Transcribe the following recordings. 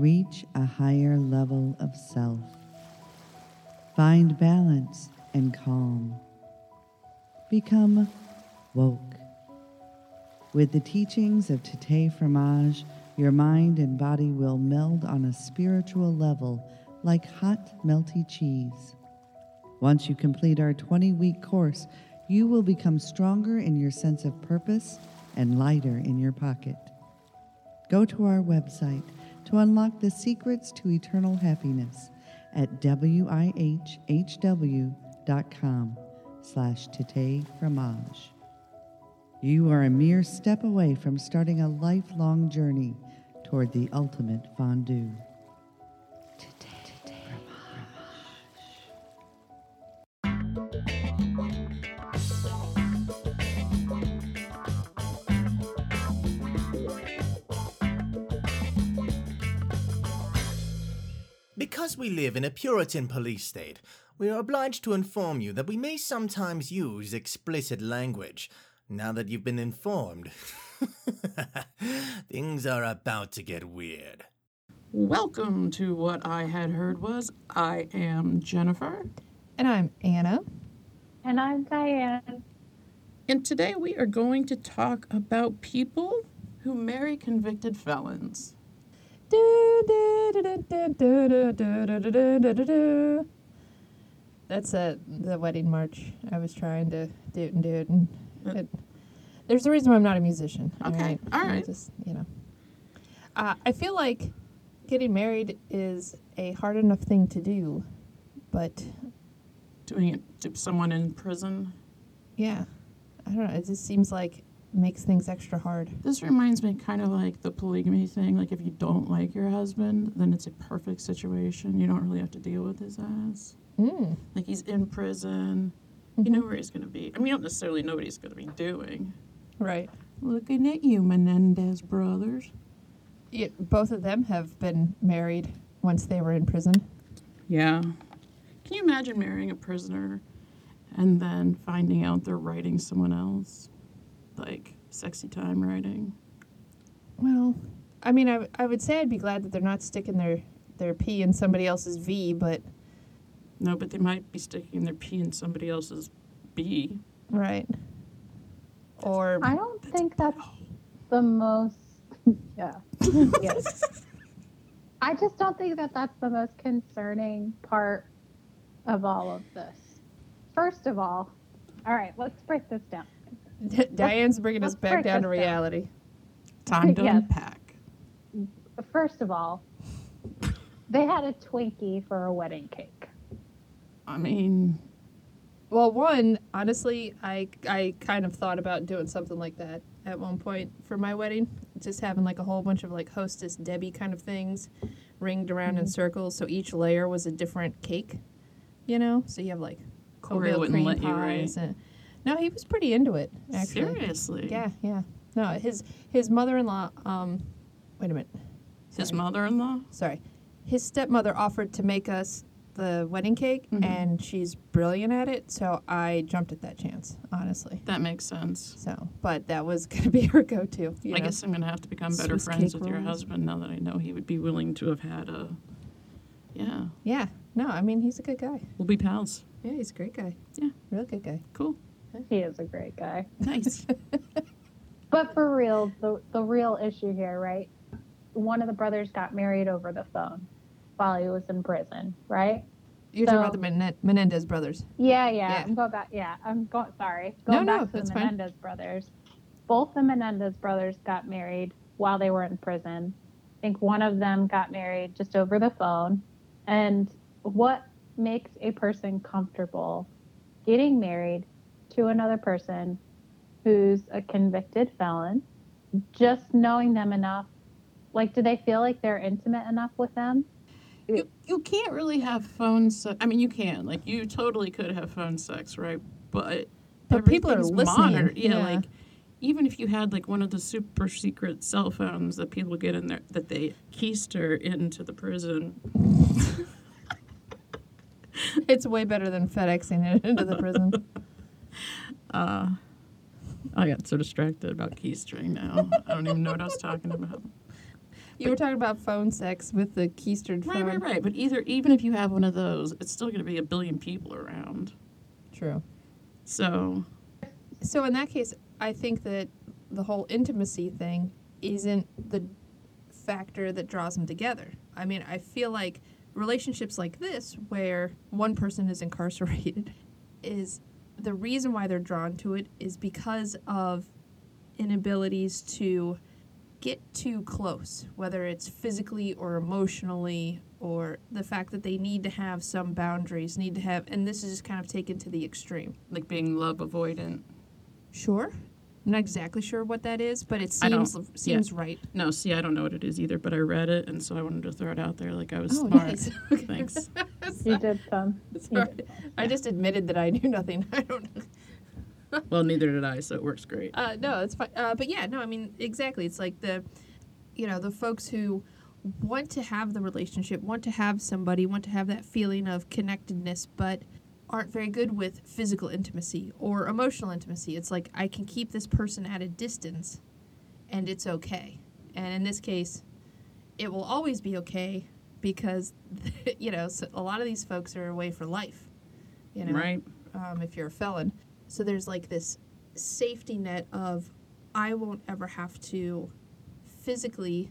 Reach a higher level of self. Find balance and calm. Become woke. With the teachings of Tete Fromage, your mind and body will meld on a spiritual level like hot, melty cheese. Once you complete our 20 week course, you will become stronger in your sense of purpose and lighter in your pocket. Go to our website to unlock the secrets to eternal happiness at wihhw.com slash Tete Fromage. You are a mere step away from starting a lifelong journey toward the ultimate fondue. We live in a Puritan police state, we are obliged to inform you that we may sometimes use explicit language. Now that you've been informed, things are about to get weird. Welcome to what I had heard was I am Jennifer, And I'm Anna. And I'm Diane. and today we are going to talk about people who marry convicted felons. That's uh, the wedding march. I was trying to do it and do it. And it there's a reason why I'm not a musician. Okay, all I. Just, you know. Uh, I feel like getting married is a hard enough thing to do, but Doing it to someone in prison. yeah, I don't know. It just seems like makes things extra hard. This reminds me kind of like the polygamy thing. Like, if you don't like your husband, then it's a perfect situation. You don't really have to deal with his ass. Mm. Like, he's in prison. You know where he's going to be. I mean, you don't necessarily know what he's going to be doing. Right. Looking at you, Menendez brothers. Yeah, both of them have been married once they were in prison. Yeah. Can you imagine marrying a prisoner and then finding out they're writing someone else? Like sexy time writing? Well, I mean, I, I would say I'd be glad that they're not sticking their, their P in somebody else's V, but No, but they might be sticking their P in somebody else's B. right. Or I don't think that's the most. yeah. yes. I just don't think that that's the most concerning part of all of this. First of all, all right, let's break this down. Diane's bringing us back down to reality. Time to Yes. unpack. First of all, they had a Twinkie for a wedding cake. I mean, Well, one, honestly, I, I kind of thought about doing something like that at one point for my wedding. Just having like a whole bunch of like hostess Debbie kind of things ringed around in mm-hmm. circles. So each layer was a different cake, you know? So you have like Corey wouldn't cream let you, pies right? and- no, he was pretty into it, actually. seriously. Yeah, yeah. No, his his mother-in-law. Um, wait a minute. His mother-in-law. Sorry, his stepmother offered to make us the wedding cake, Mhm. and she's brilliant at it. So I jumped at that chance, honestly. That makes sense. So, but that was gonna be her go-to. I know? guess I'm gonna have to become better Swiss friends with your husband now that I know he would be willing to have had a. Yeah, Yeah. No, I mean he's a good guy. we'll be pals. Yeah, he's a great guy. Yeah. real good guy. Cool. He is a great guy. Nice. But for real, the the real issue here, right? One of the brothers got married over the phone while he was in prison, right? You're talking about the Men- Menendez brothers. Yeah, yeah. Yeah. I'm going back. Yeah, I'm going. Sorry, No, going no, back to that's the fine. Menendez brothers. Both the Menendez brothers got married while they were in prison. I think one of them got married just over the phone. And what makes a person comfortable getting married to another person who's a convicted felon? Just knowing them enough. Like, do they feel like they're intimate enough with them? you, you can't really have phone sex. I mean, you can. Like, you totally could have phone sex, right? But But people are listening, monitored. Yeah, yeah. like even if you had like one of the super secret cell phones that people get in there that they keister into the prison. It's way better than FedExing it into the prison. Uh, I got so distracted about keystering now. I don't even know what I was talking about. You were talking about phone sex with the keistered Right, right, right. But either even if you have one of those, it's still going to be a billion people around. True. So So in that case, I think that the whole intimacy thing isn't the factor that draws them together. I mean, I feel like relationships like this, where one person is incarcerated, is the reason why they're drawn to it is because of inabilities to get too close, whether it's physically or emotionally, or the fact that they need to have some boundaries, need to have, and this is just kind of taken to the extreme. like being love avoidant. Sure. I'm not exactly sure what that is, but it seems seems right. No, see, I don't know what it is either, but I read it, and so I wanted to throw it out there. Like I was Oh, smart. nice. Thanks. You did some. Sorry. I just admitted that I knew nothing. I don't know. Well, neither did I, so it works great. Uh, no, it's fine. Uh, but yeah, no, I mean exactly. It's like the, you know, the folks who want to have the relationship, want to have somebody, want to have that feeling of connectedness, but aren't very good with physical intimacy or emotional intimacy. It's like I can keep this person at a distance, and it's okay. And in this case, it will always be okay because, you know, so a lot of these folks are away for life. You know, Right? um, if you're a felon. So there's like this safety net of I won't ever have to physically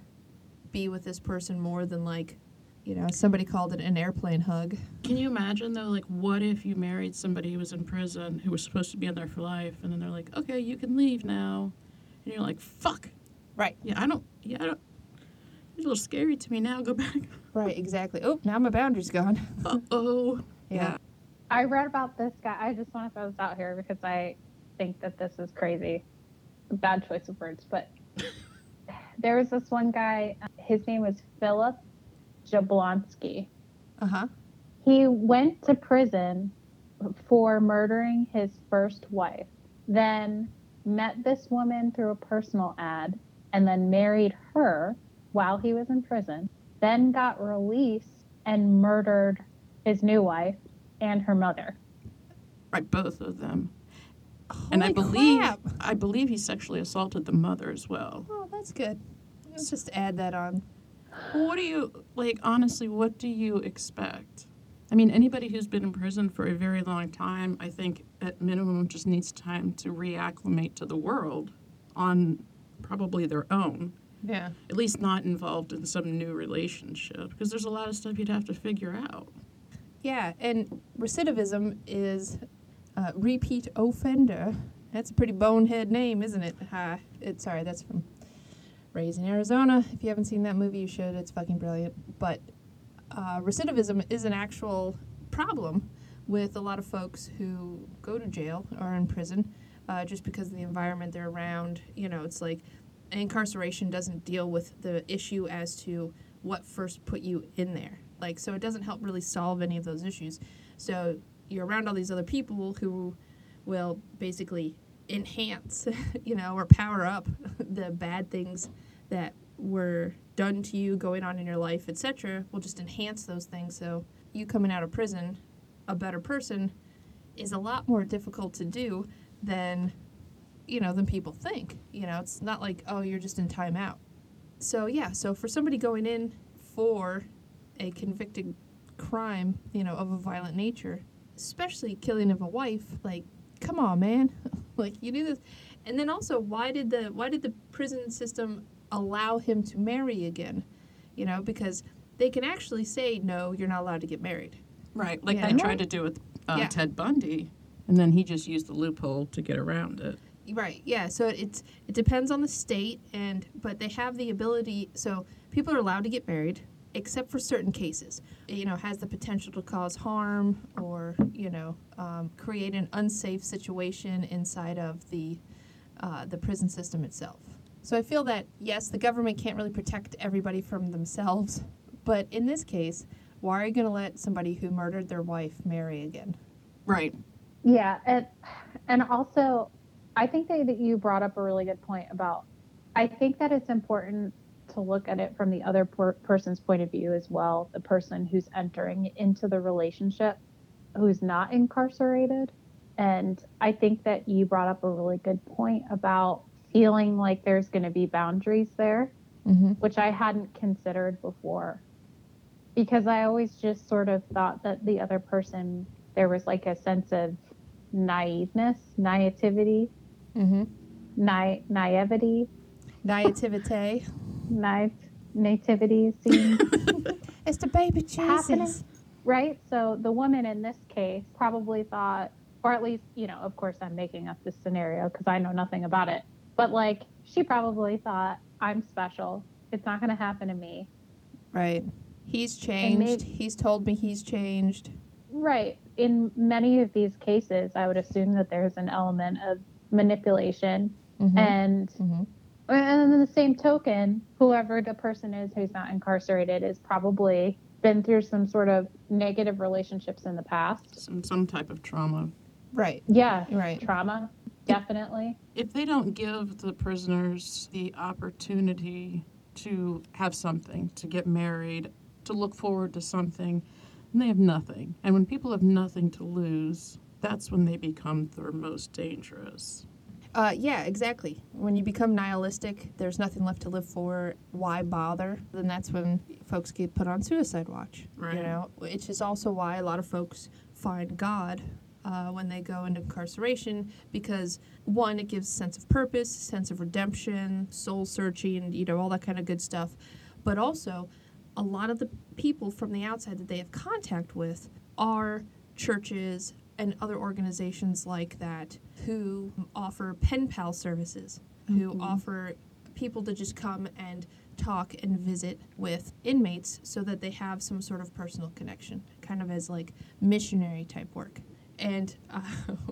be with this person more than like, you know, somebody called it an airplane hug. Can you imagine though? Like, what if you married somebody who was in prison who was supposed to be in there for life, and then they're like, "Okay, you can leave now," and you're like, "Fuck." Right. Yeah, I don't. Yeah, I don't. It's a little scary to me now. Go back. Right, exactly. Oh, now my boundary's gone. Uh oh. Yeah. I read about this guy. I just want to throw this out here because I think that this is crazy. Bad choice of words, but there was this one guy. His name was Philip Jablonski. Uh huh. He went to prison for murdering his first wife, then met this woman through a personal ad, and then married her while he was in prison, then got released and murdered his new wife and her mother. Right, both of them. and I believe I believe he sexually assaulted the mother as well. Oh, that's good. Let's just add that on. What do you like? Honestly, what do you expect? I mean, anybody who's been in prison for a very long time, I think at minimum just needs time to reacclimate to the world on probably their own. Yeah. At least not involved in some new relationship, because there's a lot of stuff you'd have to figure out. Yeah, and recidivism is uh, repeat offender. That's a pretty bonehead name, isn't it? Uh, it sorry, that's from Raising Arizona. If you haven't seen that movie, you should. It's fucking brilliant. But uh, recidivism is an actual problem with a lot of folks who go to jail or in prison uh, just because of the environment they're around. You know, it's like incarceration doesn't deal with the issue as to what first put you in there. Like, so it doesn't help really solve any of those issues. So you're around all these other people who will basically enhance, you know, or power up the bad things that were done to you, going on in your life, etc. Will just enhance those things. So you coming out of prison, a better person, is a lot more difficult to do than, you know, than people think. You know, it's not like oh you're just in timeout. So yeah, so for somebody going in for a convicted crime, you know, of a violent nature, especially killing of a wife, like, come on, man, like you do this, and then also, why did the why did the prison system allow him to marry again? You know, because they can actually say no, you're not allowed to get married. Right, like Yeah. they tried to do with uh, Yeah. Ted Bundy, and then he just used the loophole to get around it. Right. Yeah. So it's it depends on the state, and but they have the ability. So people are allowed to get married, except for certain cases. You know, has the potential to cause harm or you know um, create an unsafe situation inside of the uh, the prison system itself. So I feel that yes, the government can't really protect everybody from themselves, but in this case, why are you going to let somebody who murdered their wife marry again? Right. Yeah, and and also, I think that, that you brought up a really good point about. I think that it's important to look at it from the other per- person's point of view as well, the person who's entering into the relationship, who's not incarcerated, and I think that you brought up a really good point about feeling like there's going to be boundaries there Mm-hmm. which I hadn't considered before. Because I always just sort of thought that the other person, there was like a sense of naiveness, naivety, Mm-hmm. na- naivety, Naivete. naive, nativity seems It's the baby happening. Jesus. right? So the woman in this case probably thought, or at least, you know, of course I'm making up this scenario because I know nothing about it, but like she probably thought, I'm special. It's not going to happen to me. Right. He's changed. maybe- He's told me he's changed. Right. In many of these cases, I would assume that there's an element of manipulation. Mm-hmm. And Mhm. and in the same token, whoever the person is who's not incarcerated is probably been through some sort of negative relationships in the past. Some, some type of trauma. Right. Yeah. Right. Trauma, definitely. If they don't give the prisoners the opportunity to have something, to get married, to look forward to something, then they have nothing. And when people have nothing to lose, that's when they become their most dangerous. Uh, yeah, exactly. When you become nihilistic, there's nothing left to live for. Why bother? Then that's when folks get put on suicide watch. Right. You know, which is also why a lot of folks find God uh, when they go into incarceration because one, it gives a sense of purpose, sense of redemption, soul searching, you know, all that kind of good stuff. But also, a lot of the people from the outside that they have contact with are churches and other organizations like that who offer pen pal services, who offer people to just come and talk and visit with inmates so that they have some sort of personal connection, kind of as like missionary type work. And uh,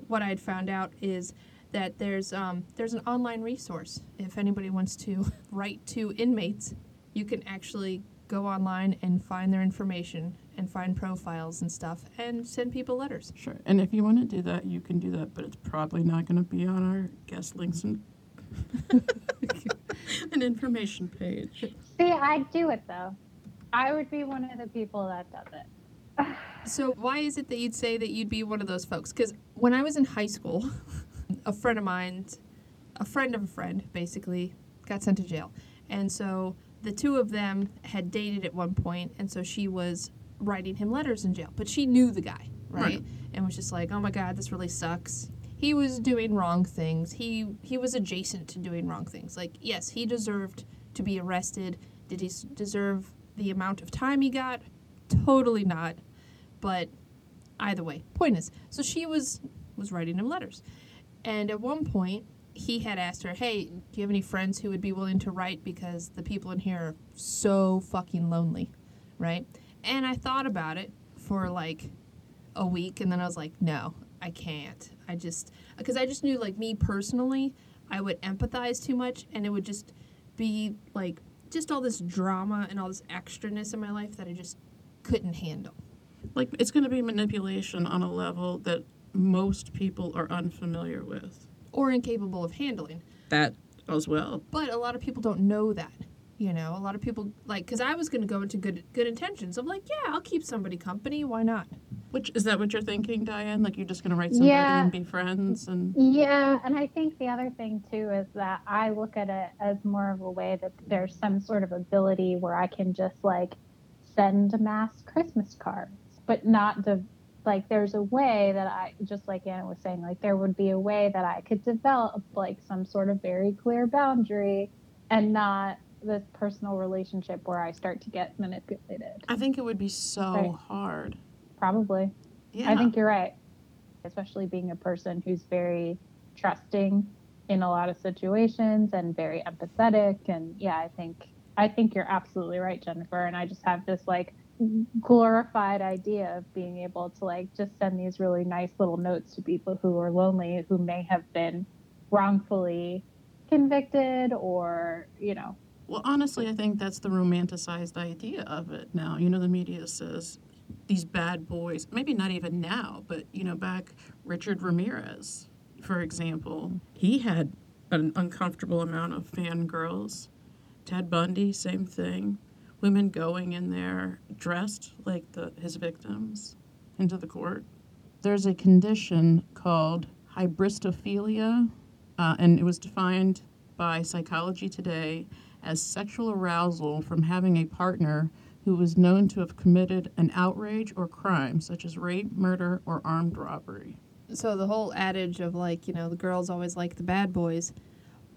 what I had found out is that there's um, there's an online resource if anybody wants to write to inmates, you can actually go online and find their information and find profiles and stuff and send people letters. Sure. And if you want to do that, you can do that, but it's probably not going to be on our guest links and an information page. See, I'd do it though. I would be one of the people that does it. So why is it that you'd say that you'd be one of those folks? Because when I was in high school, a friend of mine, a friend of a friend, basically, got sent to jail, and so the two of them had dated at one point, and so she was writing him letters in jail, but she knew the guy, right? Right. And was just like, oh my god, this really sucks. He was doing wrong things. He he was adjacent to doing wrong things. Like yes, he deserved to be arrested. Did he deserve the amount of time he got? Totally not but either way point is so she was was writing him letters and at one point he had asked her hey do you have any friends who would be willing to write because the people in here are so fucking lonely right and i thought about it for like a week and then i was like no i can't i just because i just knew like me personally i would empathize too much and it would just be like just all this drama and all this extraness in my life that i just couldn't handle Like, it's going to be manipulation on a level that most people are unfamiliar with. or incapable of handling. That as well. But a lot of people don't know that. You know, a lot of people like because I was going to go into good good intentions of like, yeah, I'll keep somebody company. Why not? Which is that what you're thinking, Diane? Like you're just going to write somebody Yeah. and be friends and Yeah, and I think the other thing too is that I look at it as more of a way that there's some sort of ability where I can just like send mass Christmas cards, but not the like there's a way that I just like Anna was saying, like there would be a way that I could develop like some sort of very clear boundary and not this personal relationship where I start to get manipulated. I think it would be so Right. hard. Probably. Yeah. I think you're right. Especially being a person who's very trusting in a lot of situations and very empathetic and yeah, I think I think you're absolutely right, Jennifer, and I just have this like glorified idea of being able to like just send these really nice little notes to people who are lonely who may have been wrongfully convicted or, you know, Well, honestly, I think that's the romanticized idea of it now. You know, the media says these bad boys, maybe not even now, but, you know, back Richard Ramirez, for example, he had an uncomfortable amount of fangirls. Ted Bundy, same thing. Women going in there dressed like the, his victims into the court. There's a condition called hybristophilia, uh, and it was defined by Psychology Today as sexual arousal from having a partner who was known to have committed an outrage or crime such as rape, murder, or armed robbery. So the whole adage of like, you know, the girls always like the bad boys.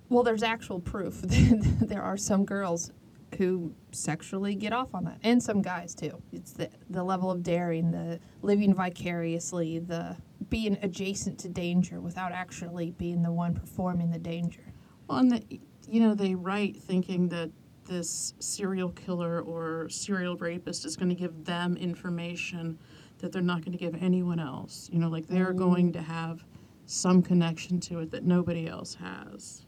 Well, there's actual proof. that there are some girls who sexually get off on that, and some guys too. It's the the level of daring, the living vicariously, the being adjacent to danger without actually being the one performing the danger. Well, and the, you know, they write thinking that this serial killer or serial rapist is going to give them information that they're not going to give anyone else. You know, like they're mm. going to have some connection to it that nobody else has.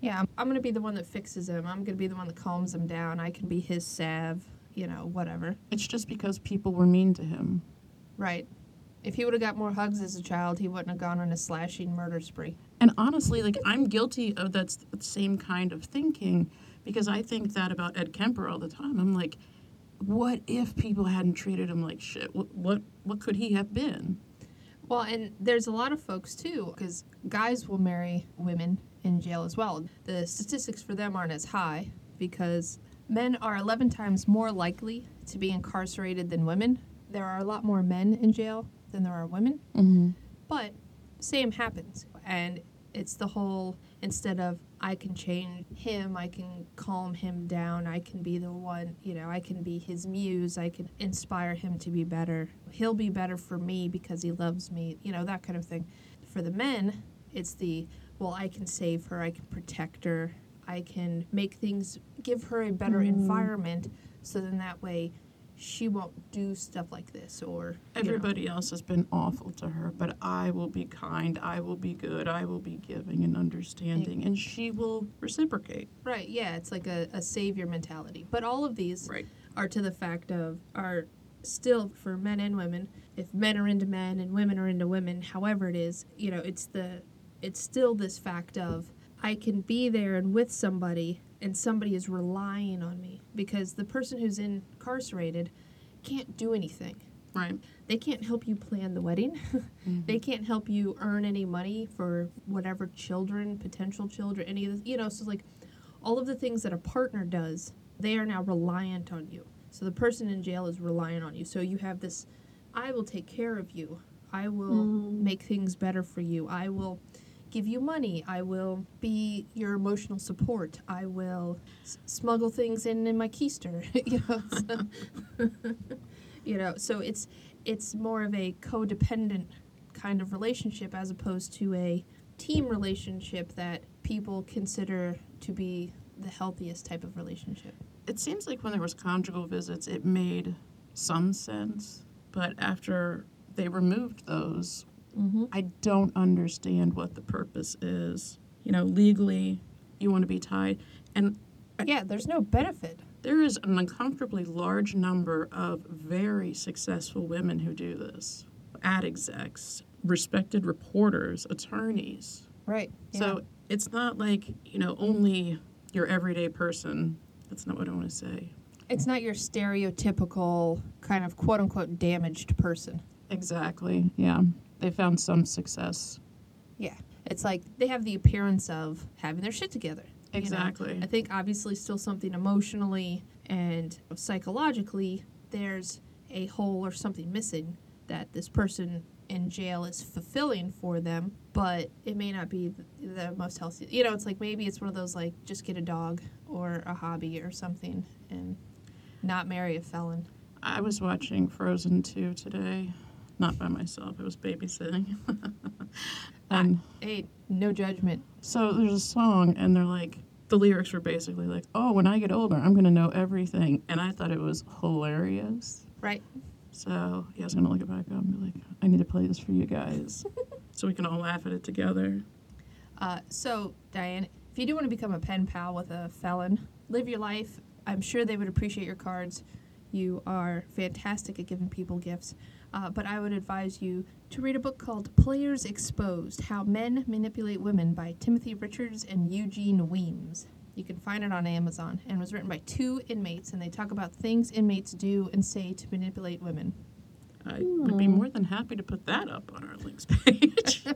Yeah, I'm, I'm gonna be the one that fixes him. I'm gonna be the one that calms him down. I can be his salve, you know, whatever. It's just because people were mean to him. Right. If he would have got more hugs as a child, he wouldn't have gone on a slashing murder spree. And honestly, like I'm guilty of that same kind of thinking because I think that about Ed Kemper all the time. I'm like, what if people hadn't treated him like shit? What what what could he have been? Well, and there's a lot of folks too, because guys will marry women in jail as well. The statistics for them aren't as high because men are 11 times more likely to be incarcerated than women. There are a lot more men in jail than there are women, Mm-hmm. but same happens. And it's the whole instead of I can change him, I can calm him down, I can be the one, you know, I can be his muse, I can inspire him to be better. He'll be better for me because he loves me, you know, that kind of thing. For the men, it's the well, I can save her, I can protect her, I can make things, give her a better environment so then that way she won't do stuff like this or you know. Everybody else has been awful to her, but I will be kind, I will be good, I will be giving and understanding, and she will reciprocate. Right, yeah, it's like a, a savior mentality. But all of these Right. are to the fact of are still for men and women. If men are into men and women are into women, however it is, you know, it's the it's still this fact of I can be there and with somebody and somebody is relying on me because the person who's incarcerated can't do anything. Right. They can't help you plan the wedding. Mm-hmm. they can't help you earn any money for whatever children, potential children, any of this. You know, so like all of the things that a partner does, they are now reliant on you. So the person in jail is reliant on you. So you have this I will take care of you. I will mm-hmm. make things better for you. I will give you money. I will be your emotional support. I will s- smuggle things in in my keister. you know, so, you know. So it's it's more of a codependent kind of relationship as opposed to a team relationship that people consider to be the healthiest type of relationship. It seems like when there was conjugal visits, it made some sense, but after they removed those, Mm-hmm. I don't understand what the purpose is. You know, legally, you want to be tied, and Yeah, there's no benefit. there is an uncomfortably large number of very successful women who do this. Ad execs, respected reporters, attorneys. Right. So it's not like, you know, only your everyday person. That's not what I want to say. it's not your stereotypical kind of quote unquote damaged person. Exactly. Yeah. They found some success. Yeah. It's like they have the appearance of having their shit together. you know? Exactly. I think obviously still something emotionally and psychologically there's a hole or something missing that this person in jail is fulfilling for them, but it may not be the, the most healthy. You know, it's like maybe it's one of those like just get a dog or a hobby or something and not marry a felon. I was watching Frozen 2 today. Not by myself, it was babysitting. and Hey, no judgment. so there's a song, and they're like, the lyrics were basically like, oh, when I get older, I'm going to know everything. And I thought it was hilarious. Right. So, yeah, I was going to look it back up and be like, I need to play this for you guys so we can all laugh at it together. Uh, so, Diane, if you do want to become a pen pal with a felon, live your life. I'm sure they would appreciate your cards. You are fantastic at giving people gifts. Uh, but I would advise you to read a book called Players Exposed How Men Manipulate Women by Timothy Richards and Eugene Weems. You can find it on Amazon and was written by two inmates, and they talk about things inmates do and say to manipulate women. I would be more than happy to put that up on our links page.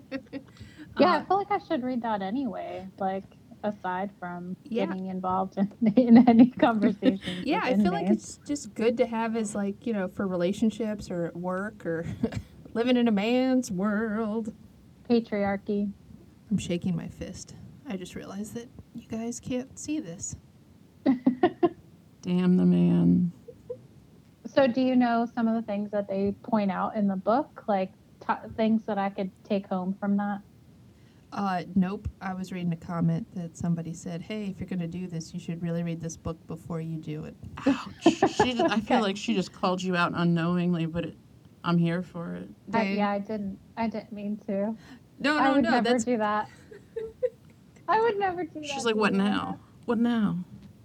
Yeah, Uh, I feel like I should read that anyway. Like, aside from Yeah. getting involved in, in any conversations. Yeah, I feel like it's just good to have as like, you know, for relationships or at work or living in a man's world. patriarchy. I'm shaking my fist. I just realized that you guys can't see this. Damn the man. So, do you know some of the things that they point out in the book, like t- things that I could take home from that? Uh, nope. I was reading a comment that somebody said, "Hey, if you're gonna do this, you should really read this book before you do it." Ouch. She just, I feel Okay. like she just called you out unknowingly, but it, I'm here for it. I, yeah, I didn't. I didn't mean to. No, I no, would no. never That's do that. I would never do that. She's like, what you. now? What now?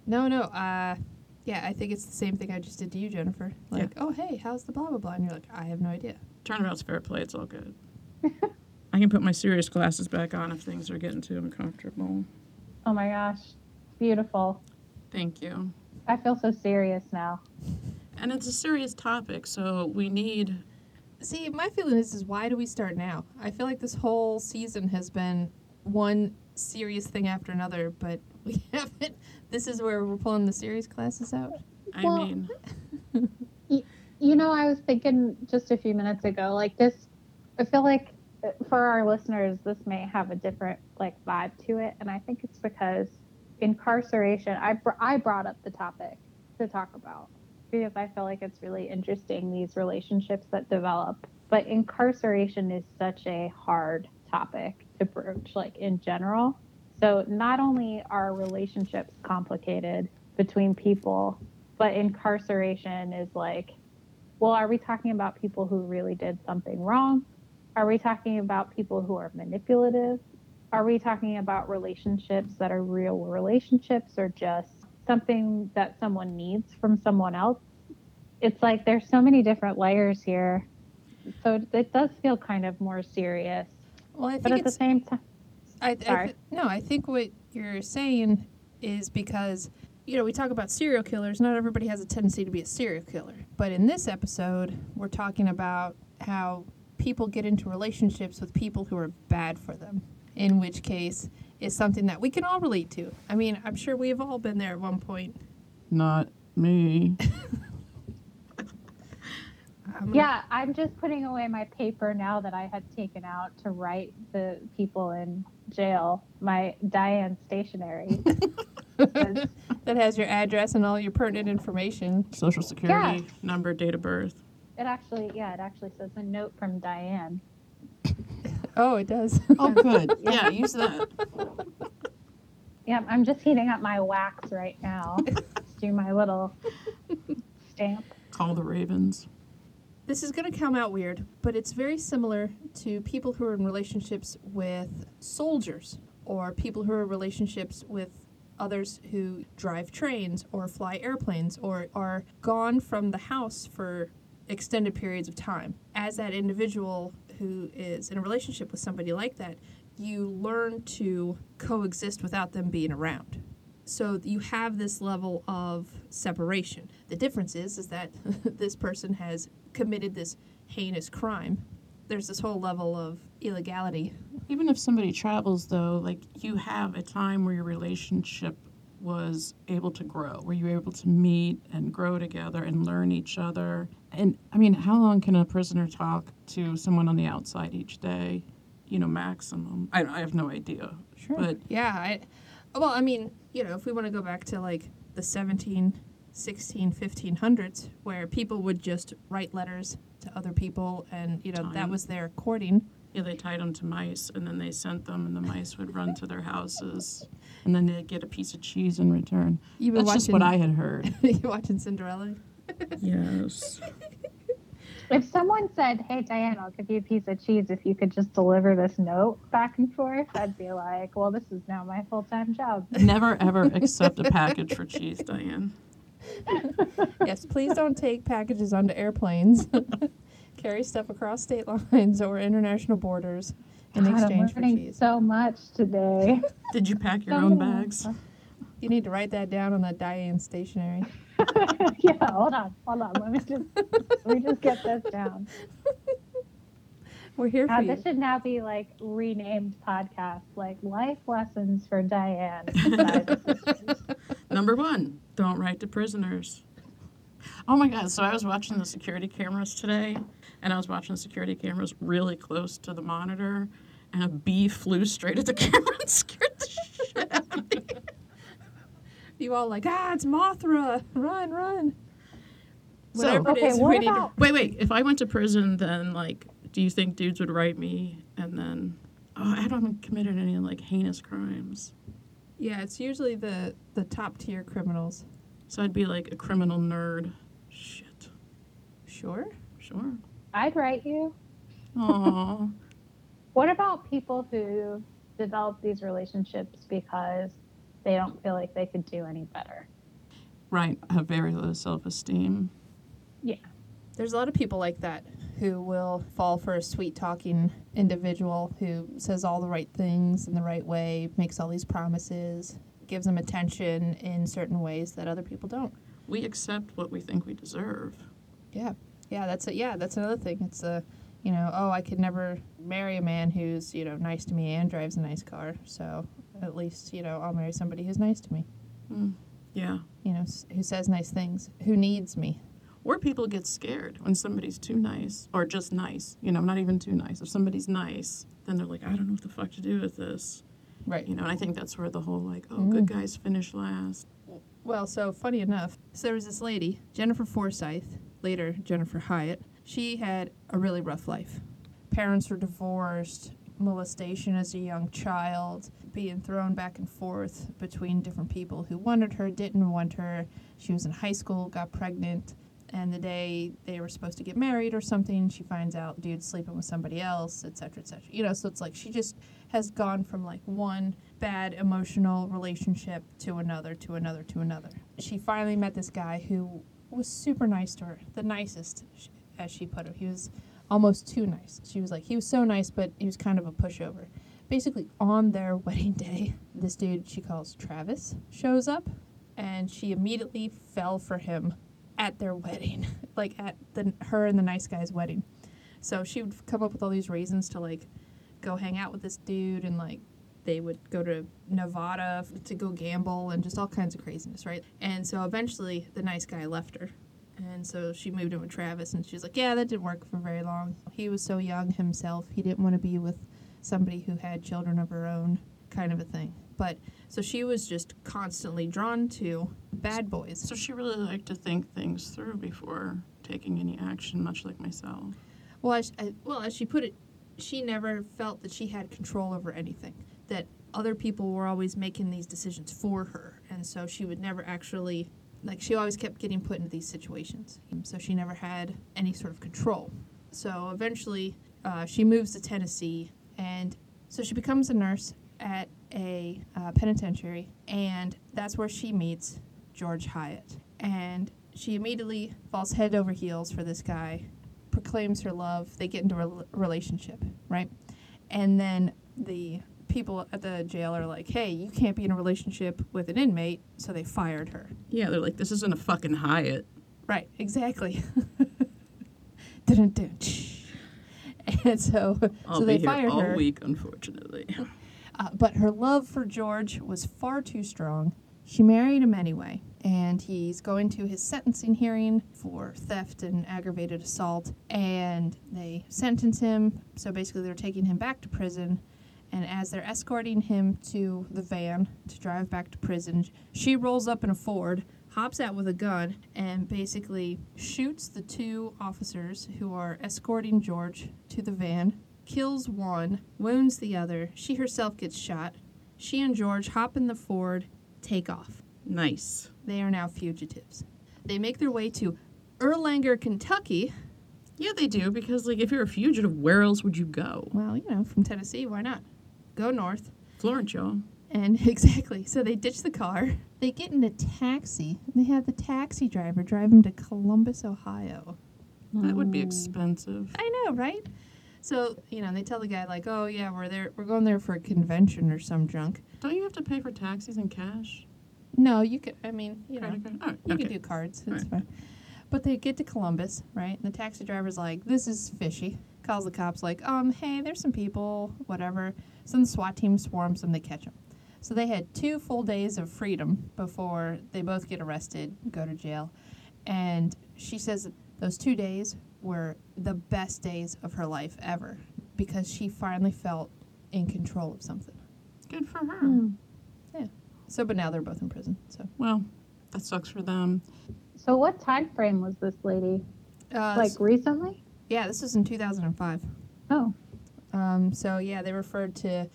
no, no. Uh, yeah, I think it's the same thing I just did to you, Jennifer. Yeah. Like, oh, hey, how's the blah blah blah? And you're like, I have no idea. Turnabout's fair play. It's all good. I can put my serious glasses back on if things are getting too uncomfortable. Oh my gosh, beautiful. Thank you. I feel so serious now. And it's a serious topic, so we need. See, my feeling is, is why do we start now? I feel like this whole season has been one serious thing after another, but we haven't. This is where we're pulling the serious classes out. I Well, mean, You know, I was thinking just a few minutes ago, like this. I feel like for our listeners, this may have a different like vibe to it, and I think it's because incarceration. I br- I brought up the topic to talk about because I feel like it's really interesting these relationships that develop. But incarceration is such a hard topic to broach, like in general. So not only are relationships complicated between people, but incarceration is like well, are we talking about people who really did something wrong? Are we talking about people who are manipulative? Are we talking about relationships that are real relationships or just something that someone needs from someone else? It's like there's so many different layers here. So it- does feel kind of more serious. Well, I But think at the same time, I, I Sorry. th- no, I think what you're saying is because you know we talk about serial killers. Not everybody has a tendency to be a serial killer, but in this episode, we're talking about how people get into relationships with people who are bad for them. In which case, is something that we can all relate to. I mean, I'm sure we've all been there at one point. not me. I'm gonna- yeah, I'm just putting away my paper now that I had taken out to write the people in jail, my Diane stationery. That has your address and all your pertinent information. Social security number, date of birth. It actually, yeah, it actually says a note from Diane. Oh, it does. Oh, good. yeah, use that. Yep, I'm just heating up my wax right now. Just do my little stamp. Call the Ravens. This is going to come out weird, but it's very similar to people who are in relationships with soldiers or people who are in relationships with others who drive trains or fly airplanes or are gone from the house for extended periods of time. As that individual who is in a relationship with somebody like that, you learn to coexist without them being around. So you have this level of separation. The difference is is that this person has committed this heinous crime. There's this whole level of illegality. Even if somebody travels, though, like you have a time where your relationship was able to grow, where you were able to meet and grow together and learn each other. And I mean, how long can a prisoner talk to someone on the outside each day? You know, maximum. I, I have no idea. Sure. But yeah, I well, I mean, you know, if we want to go back to like the 17, 16, 1500s where people would just write letters to other people and, you know, that was their courting. yeah, they tied them to mice and then they sent them, and the mice would run to their houses, and then they'd get a piece of cheese in return. You've been That's just what I had heard. you watching Cinderella? Yes. If someone said, "Hey Diane, I'll give you a piece of cheese if you could just deliver this note back and forth," I'd be like, "Well, this is now my full-time job." Never ever accept a package for cheese, Diane. yes, please don't take packages onto airplanes. Carry stuff across state lines or international borders in God, I'm exchange for learning cheese. so much today. Did you pack your So own many- bags? You need to write that down on that Diane stationery. yeah, hold on, hold on. Let me just let me just get this down. We're here for you. this should now be like renamed podcast, like life lessons for Diane. Number one, don't write to prisoners. Oh my God. So I was watching the security cameras today, and I was watching the security cameras really close to the monitor, and a bee flew straight at the camera and scared the shit out of me. You all like, ah, it's Mothra. Run, run. So- Whatever it Okay, is, what we need to- about- Wait, wait. If I went to prison, then, like, do you think dudes would write me and then. Oh, I haven't committed any, like, heinous crimes. Yeah, it's usually the the top tier criminals. So I'd be like a criminal nerd. Shit. Sure. Sure. I'd write you. Aw. What about people who develop these relationships because they don't feel like they could do any better? right. Have very low self esteem. Yeah. There's a lot of people like that who will fall for a sweet talking individual who says all the right things in the right way, makes all these promises, gives them attention in certain ways that other people don't. We accept what we think we deserve. Yeah. Yeah, that's it. Yeah, that's another thing. It's a, you know, oh, I could never marry a man who's, you know, nice to me and drives a nice car. So at least, you know, I'll marry somebody who's nice to me, Mm. Yeah. you know, who says nice things, who needs me. Or people get scared when somebody's too nice or just nice. You know, not even too nice. If somebody's nice, then they're like, I don't know what the fuck to do with this. Right. You know, and I think that's where the whole like, oh, good guys finish last. Well, so funny enough, so there was this lady, Jennifer Forsyth, later Jennifer Hyatt. She had a really rough life. Parents were divorced, molestation as a young child, being thrown back and forth between different people who wanted her, didn't want her. She was in high school, got pregnant, and the day they were supposed to get married or something, she finds out dude's sleeping with somebody else, etc., etc. You know, so it's like she just has gone from like one bad emotional relationship to another, to another, to another. She finally met this guy who was super nice to her, the nicest, as she put it. He was almost too nice. She was like, he was so nice, but he was kind of a pushover. Basically, on their wedding day, this dude she calls Travis shows up, and she immediately fell for him at their wedding, like at the her and the nice guy's wedding. So she would come up with all these reasons to like go hang out with this dude and like they would go to Nevada to go gamble and just all kinds of craziness, right? And so eventually the nice guy left her. And so she moved in with Travis and she's like, Yeah, that didn't work for very long. He was so young himself. He didn't want to be with somebody who had children of her own, kind of a thing. But so she was just constantly drawn to bad boys. So she really liked to think things through before taking any action, much like myself. Well, as, I, well, as she put it, she never felt that she had control over anything. That other people were always making these decisions for her, and so she would never actually, like, she always kept getting put into these situations. So she never had any sort of control. So eventually, uh, she moves to Tennessee, and so she becomes a nurse at a uh, penitentiary, and that's where she meets George Hyatt. And she immediately falls head over heels for this guy proclaims her love. They get into a rel- relationship, right? And then the people at the jail are like, "Hey, you can't be in a relationship with an inmate," so they fired her. Yeah, they're like, this isn't a fucking Hyatt. Right, exactly. And so, I'll so be they here fired all her. week, unfortunately. Uh, but her love for George was far too strong. She married him anyway, and he's going to his sentencing hearing for theft and aggravated assault. And they sentence him. So basically, they're taking him back to prison. And as they're escorting him to the van to drive back to prison, she rolls up in a Ford, hops out with a gun, and basically shoots the two officers who are escorting George to the van, kills one, wounds the other. She herself gets shot. She and George hop in the Ford, take off. Nice. They are now fugitives. They make their way to Erlanger, Kentucky. Yeah, they do, because, like, if you're a fugitive, where else would you go? Well, you know, from Tennessee, why not? Go north. Florence, y'all. And exactly. So they ditch the car. They get in a taxi. They have the taxi driver drive them to Columbus, Ohio. That would be oh. expensive. I know, right? So, you know, they tell the guy like, "Oh, yeah, we're there. We're going there for a convention or some junk." Don't you have to pay for taxis in cash? No, you could I mean, you know, Credit card? Oh, you okay. could do cards. It's Alright. fine. But they get to Columbus, right? And the taxi driver's like, "This is fishy." Calls the cops like, um, hey, there's some people, whatever. So the SWAT team swarms them, they catch them. So they had two full days of freedom before they both get arrested, go to jail. And she says that those two days were the best days of her life ever because she finally felt in control of something. Good for her. Yeah. So, but now they're both in prison. So, Well, that sucks for them. So what time frame was this lady? uh, Like recently? Yeah, this was in 2005. Oh. Um, so yeah, they referred to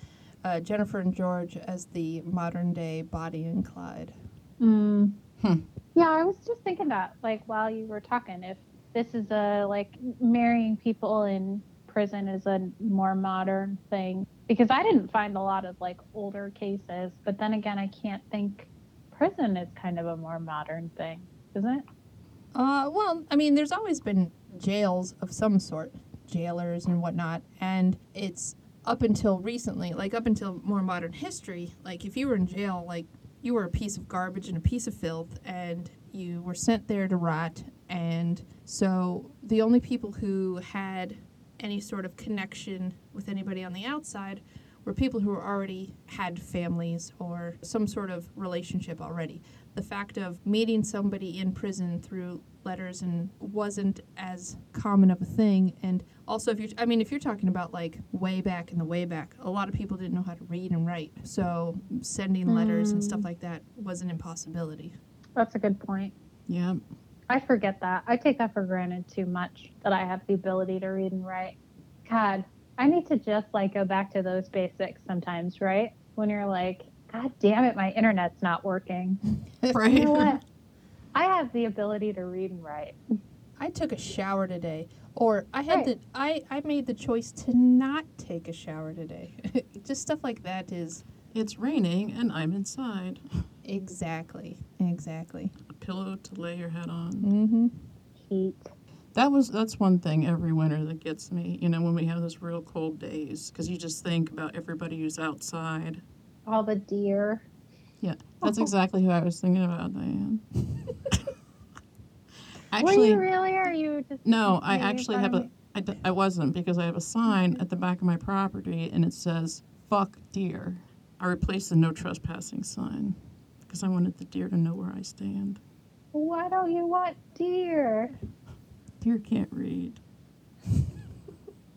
uh, Jennifer and George as the modern day Bonnie and Clyde. Mm. Hmm. Yeah, I was just thinking that, like, while you were talking, if this is a, like, marrying people in prison is a more modern thing. Because I didn't find a lot of, like, older cases. But then again, I can't think prison is kind of a more modern thing, isn't it? Uh, well, I mean, there's always been jails of some sort, jailers and whatnot, and it's up until recently, like up until more modern history. Like if you were in jail, like you were a piece of garbage and a piece of filth, and you were sent there to rot. And so the only people who had any sort of connection with anybody on the outside were people who already had families or some sort of relationship already. The fact of meeting somebody in prison through letters and wasn't as common of a thing. And also, if you, I mean, if you're talking about like way back in the way back, a lot of people didn't know how to read and write. So sending letters and stuff mm. like that was an impossibility. That's a good point. Yeah. I forget that. I take that for granted too much that I have the ability to read and write. God, I need to just like go back to those basics sometimes, right? When you're like, God damn it, my internet's not working. Right. You know what? I have the ability to read and write. I took a shower today, or I had Right. the I I made the choice to not take a shower today. Just stuff like that is It's raining and I'm inside. exactly exactly. A pillow to lay your head on. Mm-hmm. Heat. That was that's one thing every winter that gets me. You know, when we have those real cold days, because you just think about everybody who's outside. All the deer. Yeah, that's exactly who I was thinking about, Diane. Were actually, you really? Or are you just no, I actually have a. I, d- I wasn't because I have a sign at the back of my property and it says "fuck deer." I replaced the no trespassing sign because I wanted the deer to know where I stand. Why don't you want deer? Deer can't read.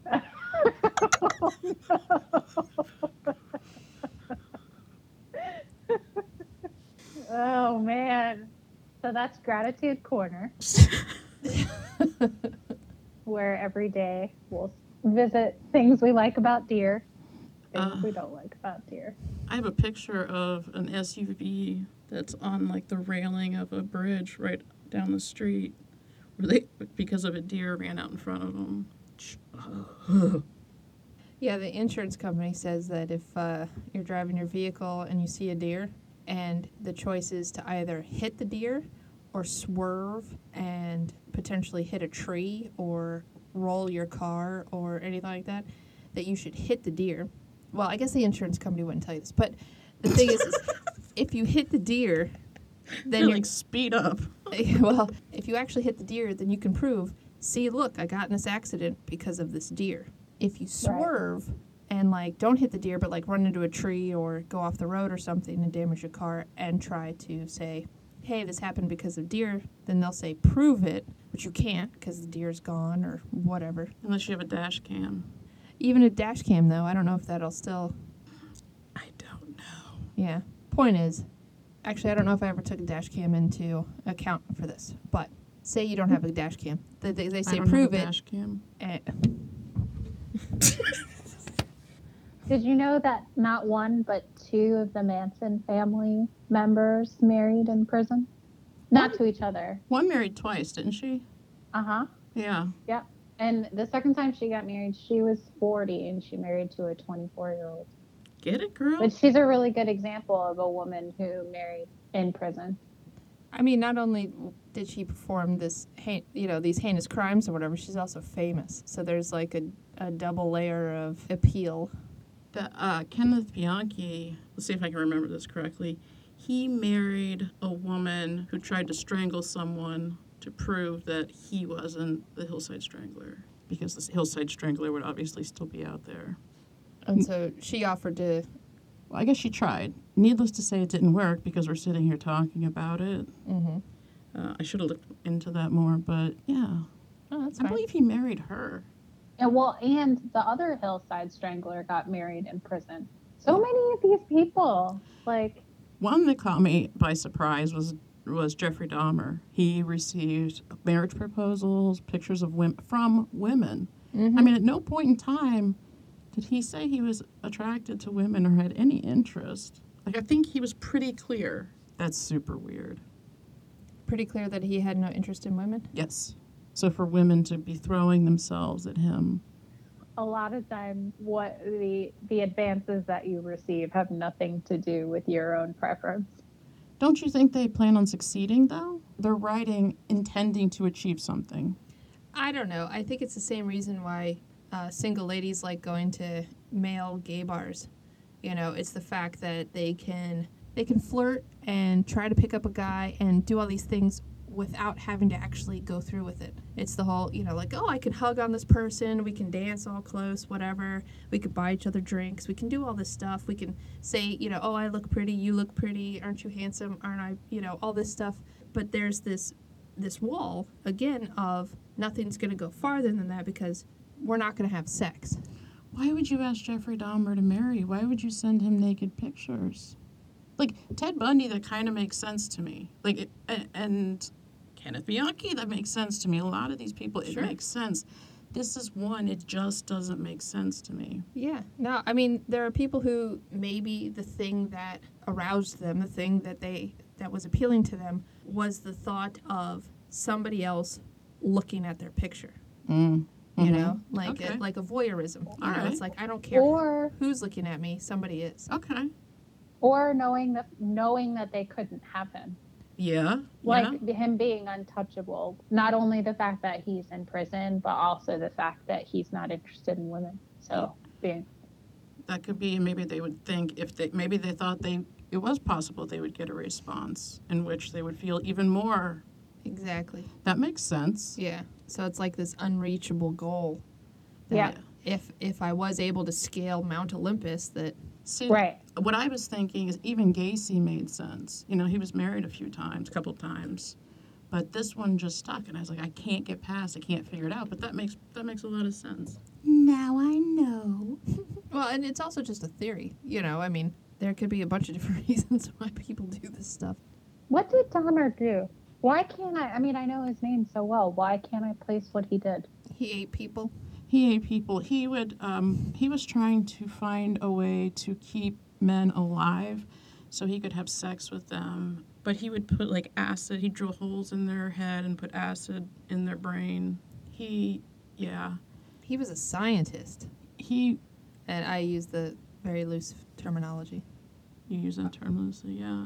oh man. So that's gratitude corner. where every day we'll visit things we like about deer, things Uh. we don't like about deer. I have a picture of an SUV that's on like the railing of a bridge right down the street, where they because of a deer ran out in front of them. Yeah, the insurance company says that if uh, you're driving your vehicle and you see a deer, and the choice is to either hit the deer or swerve and potentially hit a tree or roll your car or anything like that, that you should hit the deer. Well, I guess the insurance company wouldn't tell you this, but the thing is, is if you hit the deer, then Then you're like speed up. well, if you actually hit the deer, then you can prove, see, look, I got in this accident because of this deer. If you swerve and like don't hit the deer, but like run into a tree or go off the road or something and damage your car and try to say, hey, this happened because of deer, then they'll say, prove it, which you can't because the deer's gone or whatever. Unless you have a dash cam. Even a dash cam, though, I don't know if that'll still, I don't know. yeah. Point is, actually, I don't know if I ever took a dash cam into account for this, but say you don't have a dash cam. They, they, they I say don't prove have a it. dash cam. eh, Did you know that not one but two of the Manson family members married in prison? Not to each other. One married twice, didn't she? Uh huh. Yeah. Yep. And the second time she got married, she was 40 and she married to a 24 year old. Get it, girl? But she's a really good example of a woman who married in prison. I mean, not only did she perform this, you know, these heinous crimes or whatever, she's also famous. So there's like a, a double layer of appeal. The, uh, Kenneth Bianchi, let's see if I can remember this correctly. He married a woman who tried to strangle someone to prove that he wasn't the hillside strangler. because the hillside strangler would obviously still be out there. And so she offered to. Well, I guess she tried. Needless to say, it didn't work because we're sitting here talking about it. Mm-hmm. Uh, I should have looked into that more, but yeah. Oh, that's I believe he married her. And well, and the other hillside strangler got married in prison. So many of these people, like, One that caught me by surprise was was Jeffrey Dahmer. He received marriage proposals, pictures of women from women. Mm-hmm. I mean, at no point in time did he say he was attracted to women or had any interest. Like, I think he was pretty clear. That's super weird. Pretty clear that he had no interest in women. Yes. So for women to be throwing themselves at him, a lot of times, what the the advances that you receive have nothing to do with your own preference. don't you think they plan on succeeding though? They're writing intending to achieve something. I don't know. I think it's the same reason why uh, single ladies like going to male gay bars. You know, it's the fact that they can they can flirt and try to pick up a guy and do all these things without having to actually go through with it. It's the whole, you know, like, oh, I can hug on this person, we can dance all close, whatever. We could buy each other drinks, we can do all this stuff. We can say, you know, oh, I look pretty, you look pretty, aren't you handsome, aren't I, you know, all this stuff. But there's this this wall again of nothing's going to go farther than that because we're not going to have sex. Why would you ask Jeffrey Dahmer to marry? Why would you send him naked pictures? Like Ted Bundy, that kind of makes sense to me. Like, it, and Kenneth Bianchi, that makes sense to me. A lot of these people, it Sure. makes sense. This is one, it just doesn't make sense to me. Yeah. No, I mean, there are people who maybe the thing that aroused them, the thing that they that was appealing to them was the thought of somebody else looking at their picture. Mm. You Mhm. know, like Okay. a, like a voyeurism. You know, Alright. it's like I don't care Or who's looking at me, somebody is. Okay. or knowing that knowing that they couldn't have him. Yeah. Like yeah. him being untouchable. Not only the fact that he's in prison, but also the fact that he's not interested in women. So being That could be, maybe they would think if they, maybe they thought they, it was possible they would get a response in which they would feel even more. Exactly. That makes sense. Yeah. So it's like this unreachable goal. that Yeah. If if I was able to scale Mount Olympus, that See, right. what I was thinking is even Gacy made sense. You know, he was married a few times, a couple times, but this one just stuck, and I was like, I can't get past. I can't figure it out. But that makes that makes a lot of sense. Now I know. well, and it's also just a theory. You know, I mean, there could be a bunch of different reasons why people do this stuff. What did Dahmer do? Why can't I? I mean, I know his name so well. Why can't I place what he did? He ate people. He ate people. He would. Um, he was trying to find a way to keep men alive, so he could have sex with them. But he would put like acid. He'd drill holes in their head and put acid in their brain. He, yeah, He was a scientist, he. and I use the very loose terminology. You use that term loosely, yeah.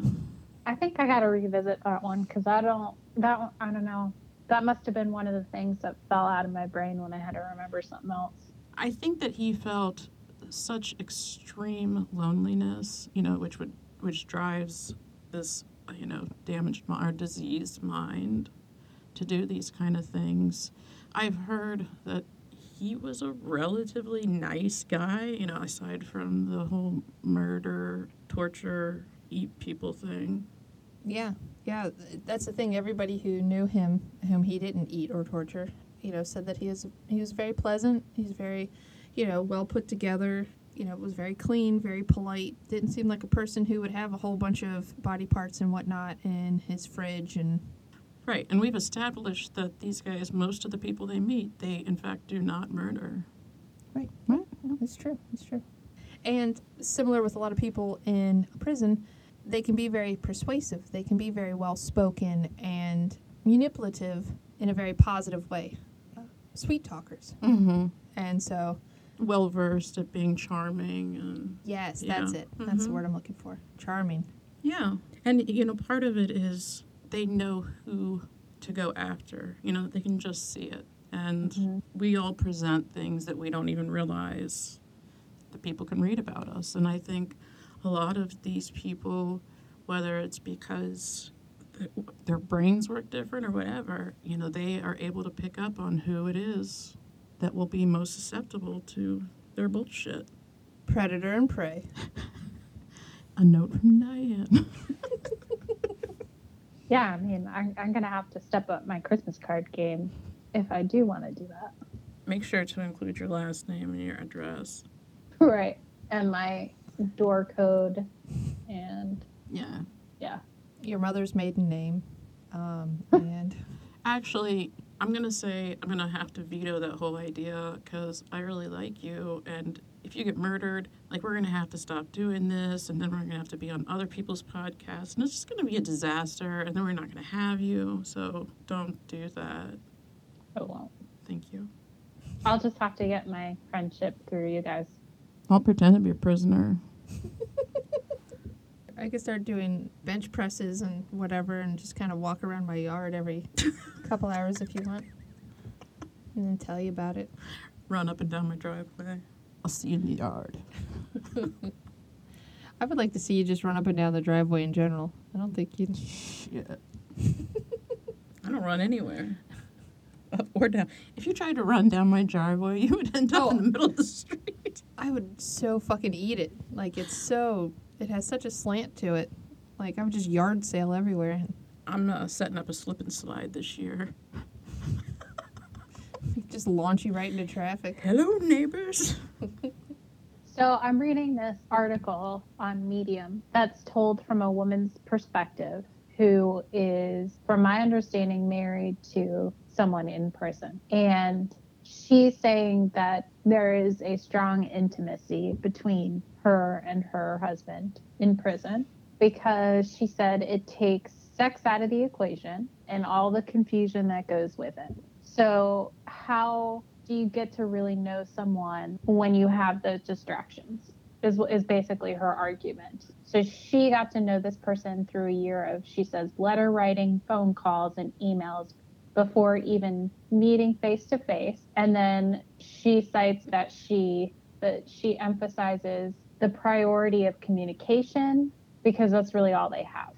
I think I got to revisit that one because I don't. That one, I don't know. That must have been one of the things that fell out of my brain when I had to remember something else. I think that he felt such extreme loneliness, you know, which would which drives this, you know, damaged mi- or diseased mind to do these kind of things. I've heard that he was a relatively nice guy, you know, aside from the whole murder, torture, eat people thing. Yeah, yeah, that's the thing. Everybody who knew him, whom he didn't eat or torture, you know, said that he is he was very pleasant. He's very, you know, well put together. You know, was very clean, very polite. Didn't seem like a person who would have a whole bunch of body parts and whatnot in his fridge. And Right, and we've established that these guys, most of the people they meet, they in fact do not murder. Right. Right. it's true. It's true. And similar with a lot of people in prison, they can be very persuasive. They can be very well spoken and manipulative in a very positive way. Uh, sweet talkers. Mm-hmm. And so, Well versed at being charming and yes, Yeah. that's it. That's the Mhm. word I'm looking for. Charming. yeah, and you know part of it is they know who to go after. You know they can just see it, and we all present things that we don't even realize that people can read about us. And I think a lot of these people, whether it's because their brains work different or whatever, you know, they are able to pick up on who it is that will be most susceptible to their bullshit. Predator and prey. A note from Diane. Yeah, I mean, I'm, I'm gonna have to step up my Christmas card game if I do want to do that. Make sure to include your last name and your address. Right. And my door code, and Yeah. yeah, Your mother's maiden name. Um, and Actually, I'm going to say I'm going to have to veto that whole idea because I really like you. And if you get murdered, like, we're going to have to stop doing this. And then we're going to have to be on other people's podcasts. And it's just going to be a disaster. And then we're not going to have you. So don't do that. I won't. Thank you. I'll just have to get my friendship through you guys. I'll pretend to be a prisoner. I could start doing bench presses and whatever and just kind of walk around my yard every couple hours if you want. And then tell you about it. Run up and down my driveway. I'll see you in the yard. I would like to see you just run up and down the driveway in general. I don't think you'd. Shit. I don't run anywhere. Up or down. If you tried to run down my driveway, you would end up in Oh. the middle of the street. I would so fucking eat it. Like it's so. It has such a slant to it. Like I would just yard sale everywhere. I'm uh, setting up a slip and slide this year. Just launch you right into traffic. Hello, neighbors. So I'm reading this article on Medium that's told from a woman's perspective who is, from my understanding, married to someone in prison. And she's saying that there is a strong intimacy between her and her husband in prison because she said it takes sex out of the equation and all the confusion that goes with it. So, how do you get to really know someone when you have those distractions? Is, is basically her argument. So she got to know this person through a year of, she says, letter writing, phone calls, and emails before even meeting face to face. And then she cites that she that she emphasizes the priority of communication because that's really all they have.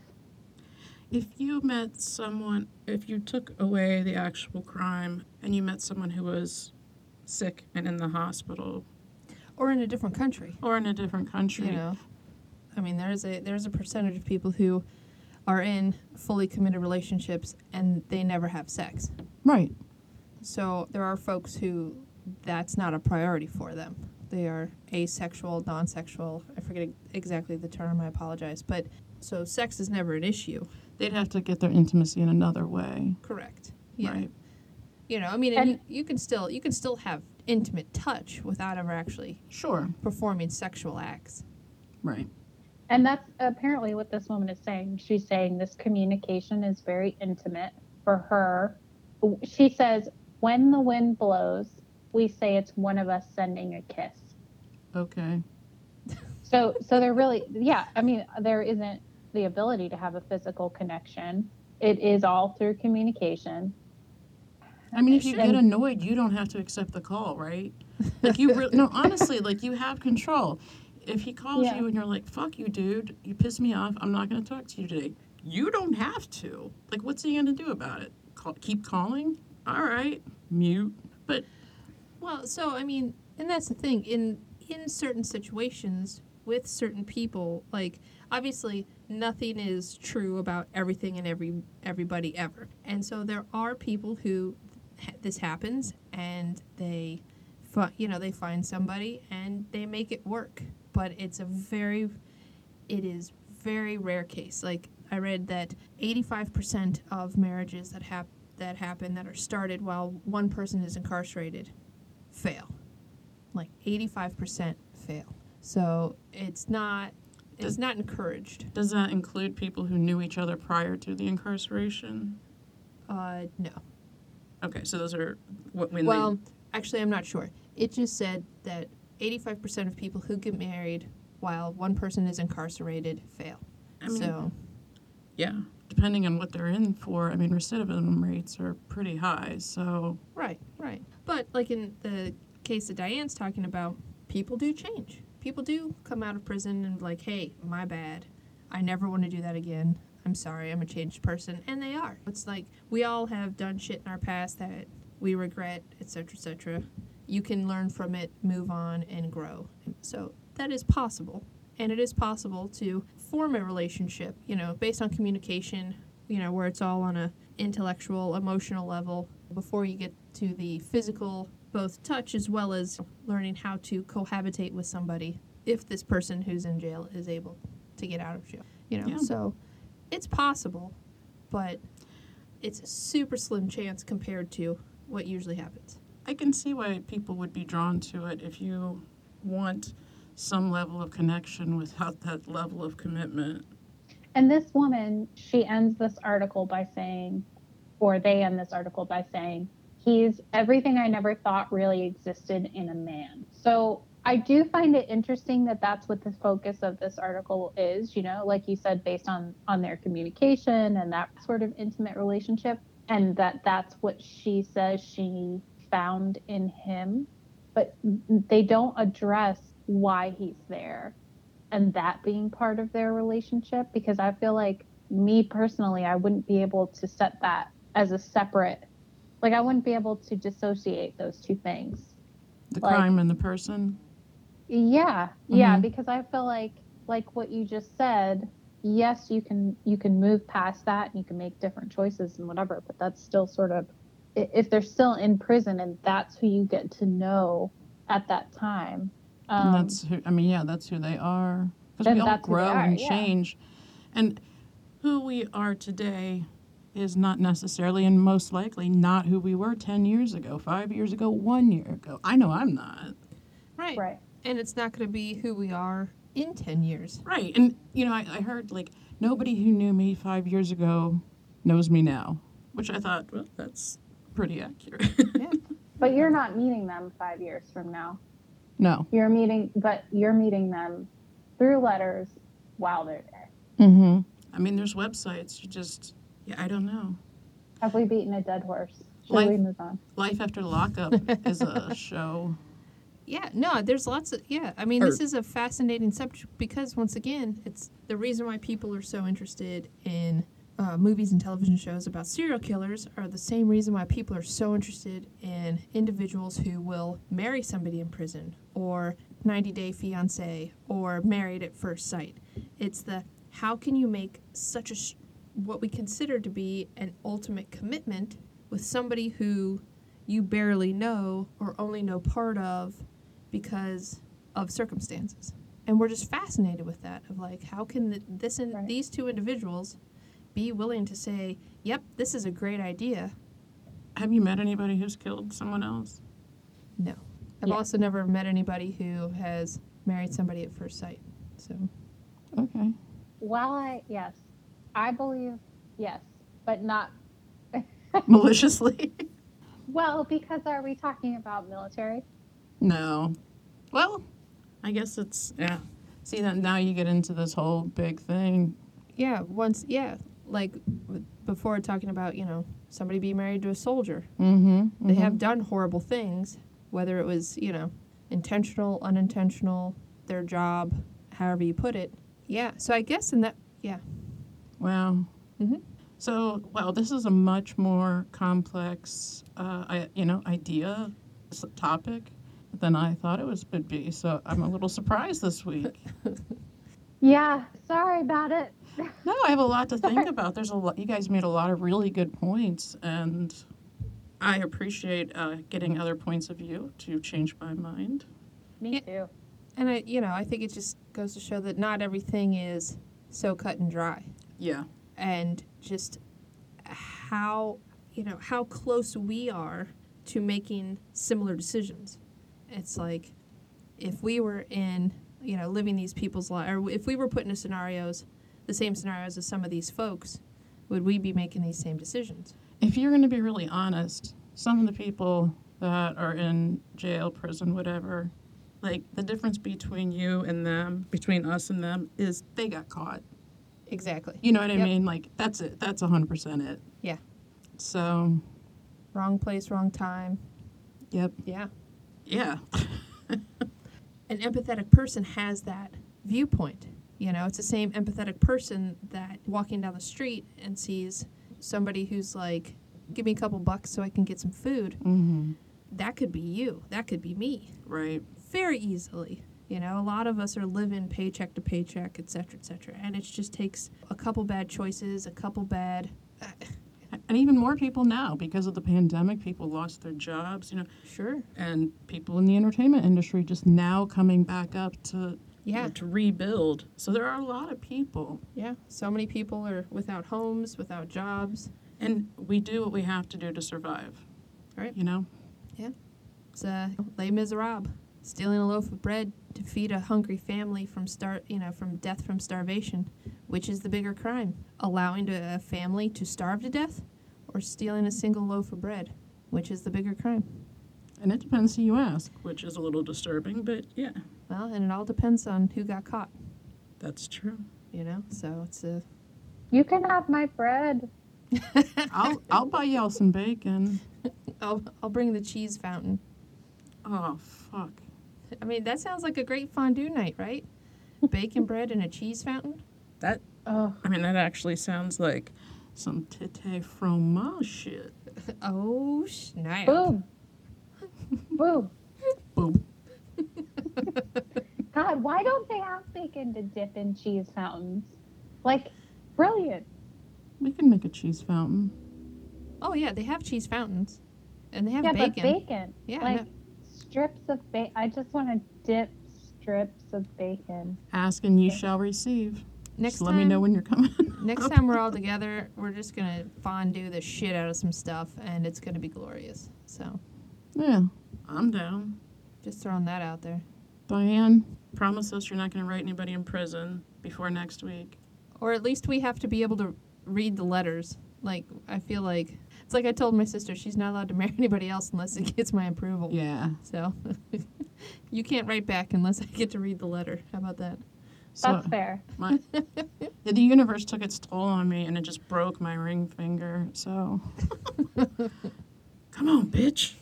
If you met someone, if you took away the actual crime and you met someone who was sick and in the hospital Or in a different country. or in a different country, You know. I mean, there's a there's a percentage of people who are in fully committed relationships and they never have sex. right? So there are folks who that's not a priority for them. They are asexual, non-sexual. I forget exactly the term. I apologize. But so sex is never an issue. They'd have to get their intimacy in another way, Correct. Yeah. right? You know, I mean, and And- you, you can still you can still have intimate touch without ever actually Sure, performing sexual acts. right. And that's apparently what this woman is saying. She's saying this communication is very intimate for her. She says, when the wind blows, we say it's one of us sending a kiss. Okay. So, so there really, yeah, I mean, there isn't the ability to have a physical connection. It is all through communication. I mean, if you get annoyed, you don't have to accept the call, right? Like you, re- no, honestly, like you have control. If he calls Yeah. you and you're like, "Fuck you, dude! You piss me off. I'm not going to talk to you today." You don't have to. Like, what's he going to do about it? Call, keep calling? All right, mute. But Well, so I mean, and that's the thing in in certain situations with certain people, like obviously nothing is true about everything and every everybody ever. And so there are people who this happens and they you know, they find somebody and they make it work. But it's a very it is very rare case. Like I read that 85% of marriages that hap- that happen that are started while one person is incarcerated fail. Like 85% fail. So it's not it's Does- not encouraged. does that include people who knew each other prior to the incarceration? Uh no. Okay, so those are what when Well, actually I'm not sure. It just said that 85% of people who get married while one person is incarcerated fail. I mean- so yeah, depending on what they're in for. I mean, recidivism rates are pretty high. So Right, right. But like in the case that Diane's talking about, people do change. People do come out of prison and like, hey, my bad. I never want to do that again. I'm sorry, I'm a changed person. And they are. It's like we all have done shit in our past that we regret, etc., etc., you can learn from it, move on, and grow. So that is possible. And it is possible to form a relationship, you know, based on communication, you know, where it's all on a intellectual, emotional level before you get to the physical, both touch as well as learning how to cohabitate with somebody if this person who's in jail is able to get out of jail. You know, Yeah. so it's possible, but it's a super slim chance compared to what usually happens. I can see why people would be drawn to it if you want some level of connection without that level of commitment. And this woman, she ends this article by saying, or they end this article by saying, he's everything I never thought really existed in a man. So I do find it interesting that that's what the focus of this article is, you know, like you said, based on on their communication and that sort of intimate relationship, and that that's what she says she found in him, but they don't address why he's there and that being part of their relationship because I feel like me personally, I wouldn't be able to set that as a separate, like I wouldn't be able to dissociate those two things. The Like- crime and the person. Yeah, yeah, Mhm. because I feel like like what you just said. Yes, you can you can move past that and you can make different choices and whatever, but that's still sort of if they're still in prison and that's who you get to know at that time. and Um, that's who, I mean, yeah, that's who they are. Because Then we all that's who they grow are, and yeah. change. And who we are today is not necessarily and most likely not who we were 10 years ago, five years ago, one year ago. I know I'm not. Right. right. And it's not going to be who we are in 10 years. Right. And, you know, I, I heard like nobody who knew me five years ago knows me now, which I thought, well, that's pretty accurate. But you're not meeting them five years from now. no. You're meeting, but you're meeting them through letters while they're there. Mm-hmm. I mean, there's websites. You just, yeah, I don't know. Have we beaten a dead horse? Should Life- we move on? Life After Lockup is a show. Yeah, no, there's lots of yeah. I mean, Or- this is a fascinating subject because once again, it's the reason why people are so interested in uh, movies and television shows about serial killers are the same reason why people are so interested in individuals who will marry somebody in prison or 90 Day Fiance or Married at First Sight. It's the how can you make such a sh- what we consider to be an ultimate commitment with somebody who you barely know or only know part of because of circumstances. And we're just fascinated with that of like how can th- this and Right. these two individuals be willing to say, "Yep, this is a great idea." Have you met anybody who's killed someone else? No. I've Yeah. also never met anybody who has married somebody at first sight. So, Okay. Well, I, yes, I believe yes, but not. Maliciously? Well, because are we talking about military? no. Well, I guess it's, yeah. See, that now you get into this whole big thing. yeah, once yeah, like before talking about, you know, somebody being married to a soldier. Mm-hmm. They have done horrible things, whether it was, you know, intentional, unintentional, their job, however you put it. Yeah. So I guess in that, yeah. Wow. Mhm. So, wow, this is a much more complex, uh, I, you know, idea, topic than I thought it was would be. So I'm a little surprised this week. Yeah, sorry about it. No, I have a lot to think about. There's a lot. You guys made a lot of really good points, and I appreciate uh, getting other points of view to change my mind. Me Yeah. too. And I, you know, I think it just goes to show that not everything is so cut and dry. Yeah. and just how you know how close we are to making similar decisions it's like if we were in you know living these people's lives or if we were put into scenarios the same scenarios as some of these folks would we be making these same decisions If you're going to be really honest, some of the people that are in jail, prison, whatever, like the difference between you and them, between us and them, is they got caught. exactly You know what I Yep. mean? Like that's it. That's 100% it. Yeah. So, wrong place wrong time yep. yeah Yeah. an empathetic person has that viewpoint. You know, it's the same empathetic person that walking down the street and sees somebody who's like give me a couple bucks so I can get some food. Mm-hmm. That could be you. That could be me. Right. Very easily. You know, a lot of us are living paycheck to paycheck, et cetera, et cetera. And it just takes a couple bad choices, a couple bad. Uh, And even more people now because of the pandemic. People lost their jobs, you know, sure. and people in the entertainment industry just now coming back up to Yeah. to rebuild. So there are a lot of people, Yeah. So many people are without homes, without jobs. and we do what we have to do to survive. Right. You know. Yeah. It's uh, Les Miserables, stealing a loaf of bread to feed a hungry family from start, you know, from death from starvation. Which is the bigger crime? Allowing a family to starve to death, or stealing a single loaf of bread? Which is the bigger crime? And it depends who you ask, which is a little disturbing, but yeah, Well, and it all depends on who got caught. that's true. You know, so it's a. You can have my bread. I'll I'll buy y'all some bacon. I'll I'll bring the cheese fountain. Oh fuck. I mean, that sounds like a great fondue night, right? Bacon bread and a cheese fountain. That Oh, I mean that actually sounds like some tete fromage shit. Oh snap! boom. boom. Boom. God, why don't they have bacon to dip in cheese fountains? Like, brilliant. We can make a cheese fountain. Oh yeah, they have cheese fountains, and they have yeah, bacon. but bacon. Yeah, Like, no. strips of bacon. I just want to dip strips of bacon. Ask and you shall receive. Next Just time, let me know when you're coming. next time we're all together, we're just gonna fondue the shit out of some stuff, and it's gonna be glorious. So yeah, I'm down. just throwing that out there. Diane, promise us you're not going to write anybody in prison before next week. Or at least we have to be able to read the letters. Like I feel like it's like I told my sister she's not allowed to marry anybody else unless it gets my approval. Yeah. So you can't write back unless I get to read the letter. How about that? So That's fair. my, the universe took its toll on me and it just broke my ring finger. So come on, bitch.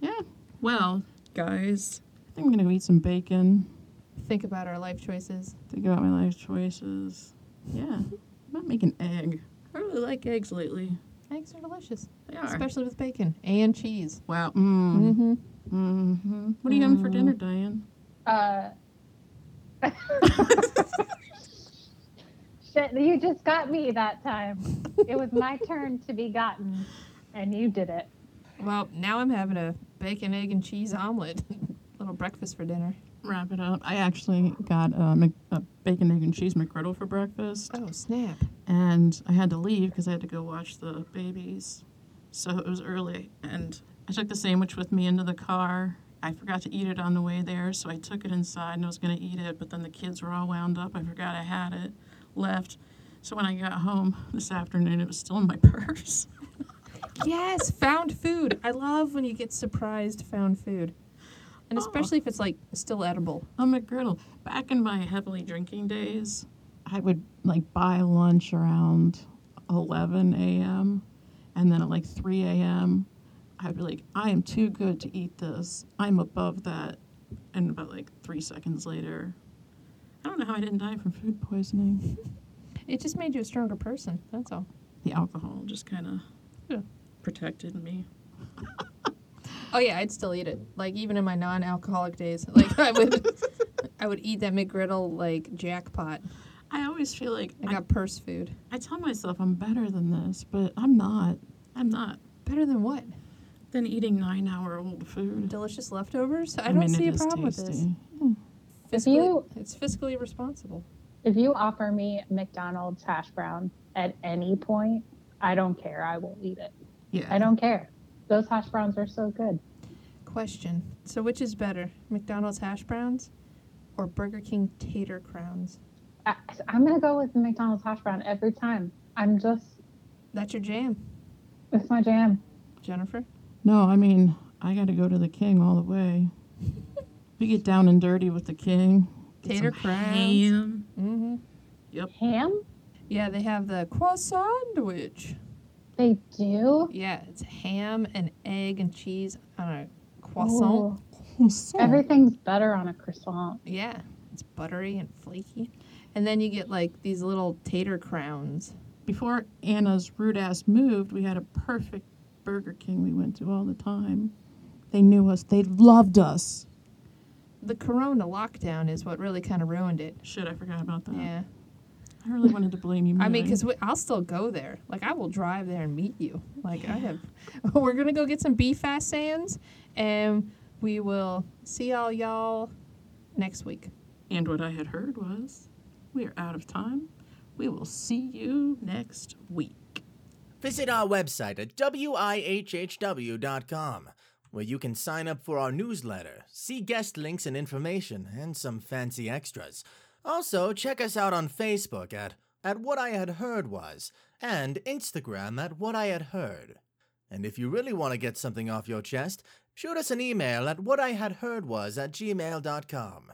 Yeah. Well, guys, I think I'm gonna go eat some bacon. Think about our life choices. Think about my life choices. Yeah. I might make an egg. I really like eggs lately. Eggs are delicious, They are. especially with bacon and cheese. wow. Mm. Mm-hmm. Mm-hmm. What are you having for dinner, Diane? Uh, shit, you just got me that time. It was my turn to be gotten, and you did it. Well, now I'm having a bacon, egg, and cheese omelet. Little breakfast for dinner. Wrap it up. I actually got a, Mc, a bacon, egg, and cheese McGriddle for breakfast. Oh, snap. and I had to leave because I had to go watch the babies. So it was early, and I took the sandwich with me into the car. I forgot to eat it on the way there, so I took it inside and I was going to eat it, but then the kids were all wound up. I forgot I had it, left. So when I got home this afternoon, it was still in my purse. Yes, found food. I love when you get surprised found food. And Oh. especially if it's like still edible. I'm a McGriddle. Back in my heavily drinking days, I would like buy lunch around 11 a.m. and then at like 3 a.m. I'd be like, I am too good to eat this. I'm above that. And about like three seconds later, I don't know how I didn't die from food poisoning. It just made you a stronger person. That's all. The alcohol just kind of Yeah. protected me. Oh yeah, I'd still eat it. Like even in my non-alcoholic days, like I would, I would eat that McGriddle like jackpot. I always feel like I I, got purse food. I tell myself I'm better than this, but I'm not. I'm not. Better than what? Than eating nine hour old food. Delicious leftovers. I, I don't mean, see a is problem with this. tasty. Hmm. If Fiscally, you- it's fiscally responsible. If you offer me McDonald's hash brown at any point, I don't care. I will eat it. Yeah. I don't care. Those hash browns are so good. Question. So which is better, McDonald's hash browns, or Burger King tater crowns? I, I'm gonna go with the McDonald's hash brown every time. I'm just, That's your jam, it's my jam. Jennifer. No, I mean, I got to go to the king all the way. we get down and dirty with the king. Get Tater some crowns. ham. Mm-hmm. Yep. Ham? Yeah, they have the croissant sandwich. They do. Yeah, it's ham and egg and cheese on a croissant. Ooh, everything's better on a croissant. Yeah, it's buttery and flaky. And then you get like these little tater crowns. before Anna's rude ass moved, we had a perfect Burger King we went to all the time. They knew us. They loved us. The Corona lockdown is what really kind of ruined it. Shit, I forgot about that. Yeah. I really wanted to blame you. I mean, Mary. because I'll still go there. Like, I will drive there and meet you. Like, I have. We're going to go get some beef fast sands, and we will see all y'all next week. And what I had heard was, we are out of time. We will see you next week. Visit our website at wihhw.com, where you can sign up for our newsletter, see guest links and information, and some fancy extras. Also, check us out on Facebook at, at What I Had Heard Was, and Instagram at What I Had Heard. And if you really want to get something off your chest, shoot us an email at whatihadheardwas at gmail.com.